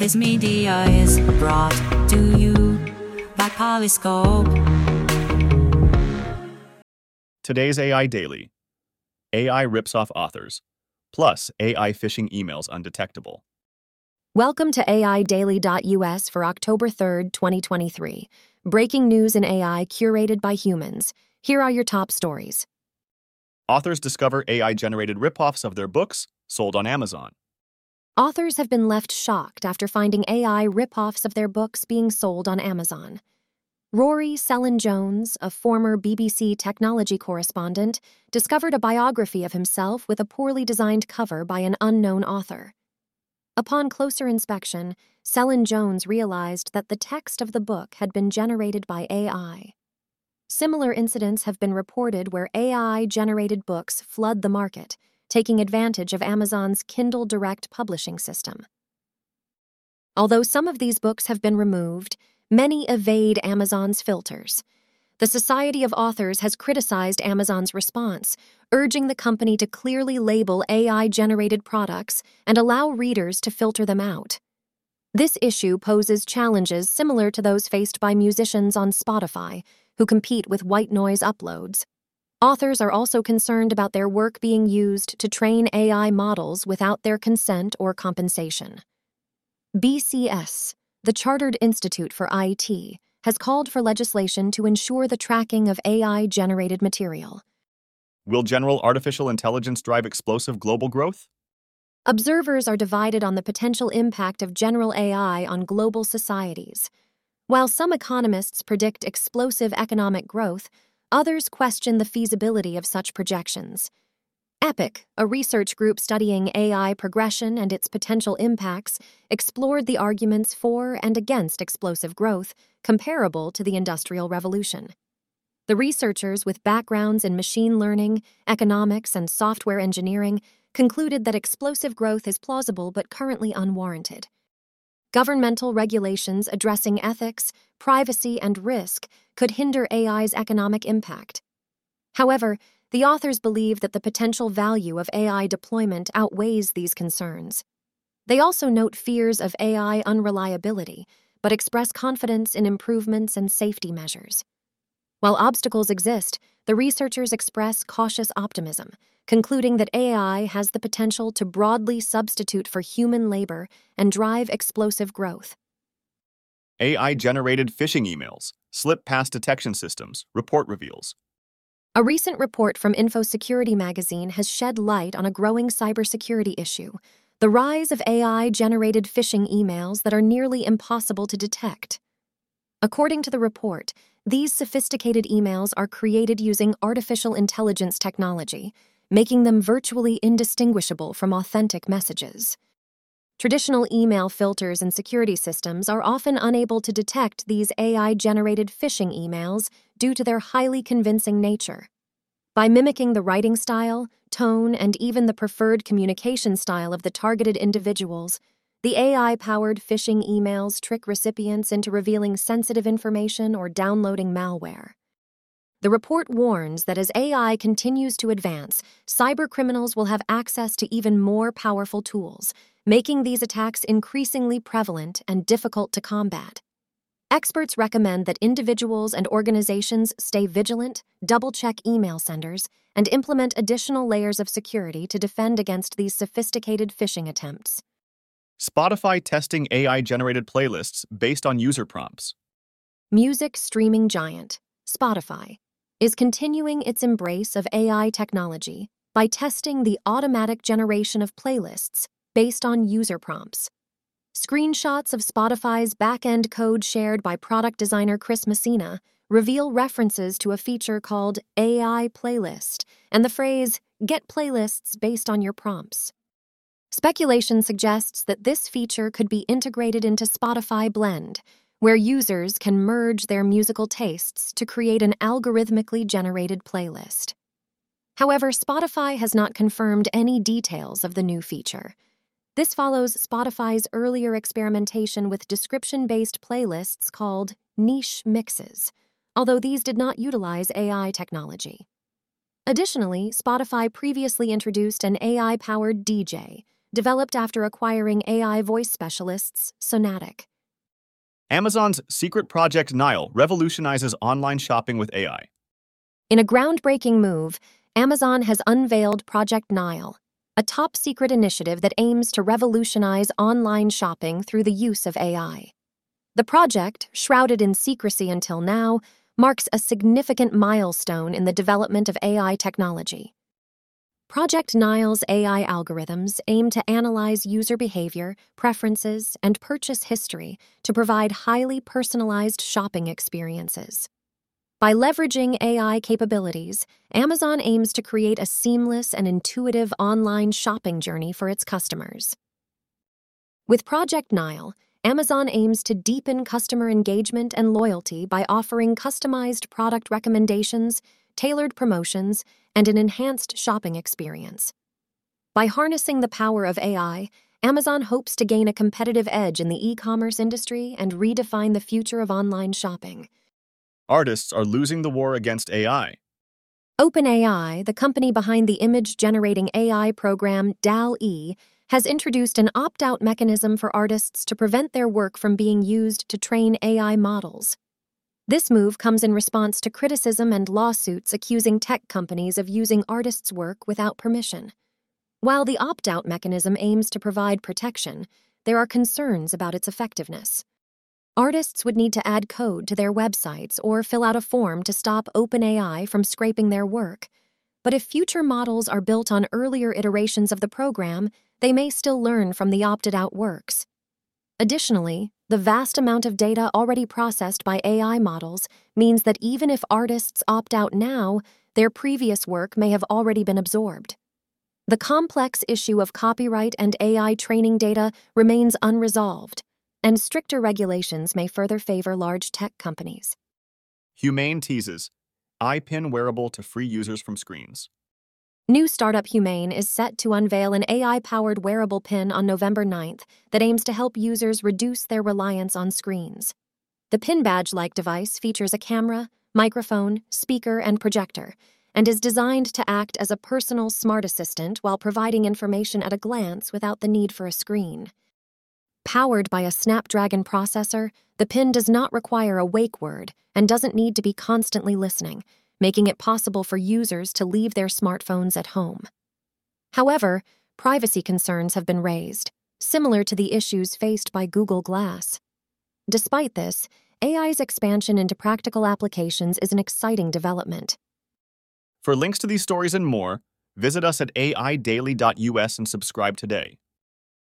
This media is brought to you by Polyscope. Today's AI Daily AI rips off authors, plus AI phishing emails undetectable. Welcome to AIDaily.us for October 3rd, 2023. Breaking news in AI curated by humans. Here are your top stories. Authors discover AI generated ripoffs of their books sold on Amazon. Authors have been left shocked after finding AI ripoffs of their books being sold on Amazon. Rory Cellan Jones, a former BBC technology correspondent, discovered a biography of himself with a poorly designed cover by an unknown author. Upon closer inspection, Cellan Jones realized that the text of the book had been generated by AI. Similar incidents have been reported where AI generated books flood the market, taking advantage of Amazon's Kindle Direct publishing system. Although some of these books have been removed, many evade Amazon's filters. The Society of Authors has criticized Amazon's response, urging the company to clearly label AI generated products and allow readers to filter them out. This issue poses challenges similar to those faced by musicians on Spotify, who compete with white noise uploads. Authors are also concerned about their work being used to train AI models without their consent or compensation. BCS, the Chartered Institute for IT, has called for legislation to ensure the tracking of AI generated material. Will general artificial intelligence drive explosive global growth? Observers are divided on the potential impact of general AI on global societies. While some economists predict explosive economic growth, Others question the feasibility of such projections. Epoch, a research group studying AI progression and its potential impacts, explored the arguments for and against explosive growth, comparable to the Industrial Revolution. The researchers with backgrounds in machine learning, economics, and software engineering concluded that explosive growth is plausible but currently unwarranted. Governmental regulations addressing ethics, privacy, and risk could hinder AI's economic impact. However, the authors believe that the potential value of AI deployment outweighs these concerns. They also note fears of AI unreliability, but express confidence in improvements and safety measures. While obstacles exist, the researchers express cautious optimism, concluding that AI has the potential to broadly substitute for human labor and drive explosive growth. AI generated phishing emails, slip past detection systems, report reveals. A recent report from InfoSecurity magazine has shed light on a growing cybersecurity issue the rise of AI generated phishing emails that are nearly impossible to detect. According to the report, these sophisticated emails are created using artificial intelligence technology, making them virtually indistinguishable from authentic messages. Traditional email filters and security systems are often unable to detect these AI generated phishing emails due to their highly convincing nature. By mimicking the writing style, tone, and even the preferred communication style of the targeted individuals, the AI powered phishing emails trick recipients into revealing sensitive information or downloading malware. The report warns that as AI continues to advance, cybercriminals will have access to even more powerful tools, making these attacks increasingly prevalent and difficult to combat. Experts recommend that individuals and organizations stay vigilant, double check email senders, and implement additional layers of security to defend against these sophisticated phishing attempts. Spotify testing AI generated playlists based on user prompts. Music streaming giant, Spotify, is continuing its embrace of AI technology by testing the automatic generation of playlists based on user prompts. Screenshots of Spotify's back-end code shared by product designer Chris Messina reveal references to a feature called AI Playlist and the phrase, get playlists based on your prompts. Speculation suggests that this feature could be integrated into Spotify Blend, where users can merge their musical tastes to create an algorithmically generated playlist. However, Spotify has not confirmed any details of the new feature. This follows Spotify's earlier experimentation with description based playlists called niche mixes, although these did not utilize AI technology. Additionally, Spotify previously introduced an AI powered DJ, developed after acquiring AI voice specialists Sonantic. Amazon's secret project Nile revolutionizes online shopping with AI. In a groundbreaking move, Amazon has unveiled Project Nile, a top secret initiative that aims to revolutionize online shopping through the use of AI. The project, shrouded in secrecy until now, marks a significant milestone in the development of AI technology. Project Nile's AI algorithms aim to analyze user behavior, preferences, and purchase history to provide highly personalized shopping experiences. By leveraging AI capabilities, Amazon aims to create a seamless and intuitive online shopping journey for its customers. With Project Nile, Amazon aims to deepen customer engagement and loyalty by offering customized product recommendations, tailored promotions, and an enhanced shopping experience. By harnessing the power of AI, Amazon hopes to gain a competitive edge in the e commerce industry and redefine the future of online shopping. Artists are losing the war against AI. OpenAI, the company behind the image generating AI program DAL E, has introduced an opt out mechanism for artists to prevent their work from being used to train AI models. This move comes in response to criticism and lawsuits accusing tech companies of using artists' work without permission. While the opt out mechanism aims to provide protection, there are concerns about its effectiveness. Artists would need to add code to their websites or fill out a form to stop OpenAI from scraping their work. But if future models are built on earlier iterations of the program, they may still learn from the opted out works. Additionally, the vast amount of data already processed by AI models means that even if artists opt out now, their previous work may have already been absorbed. The complex issue of copyright and AI training data remains unresolved, and stricter regulations may further favor large tech companies. Humane teases AI Pin wearable to free users from screens. New startup Humane is set to unveil an AI powered wearable pin on November 9th that aims to help users reduce their reliance on screens. The pin badge like device features a camera, microphone, speaker, and projector, and is designed to act as a personal smart assistant while providing information at a glance without the need for a screen. Powered by a Snapdragon processor, the pin does not require a wake word and doesn't need to be constantly listening making it possible for users to leave their smartphones at home. However, privacy concerns have been raised, similar to the issues faced by Google Glass. Despite this, AI's expansion into practical applications is an exciting development. For links to these stories and more, visit us at aidaily.us and subscribe today.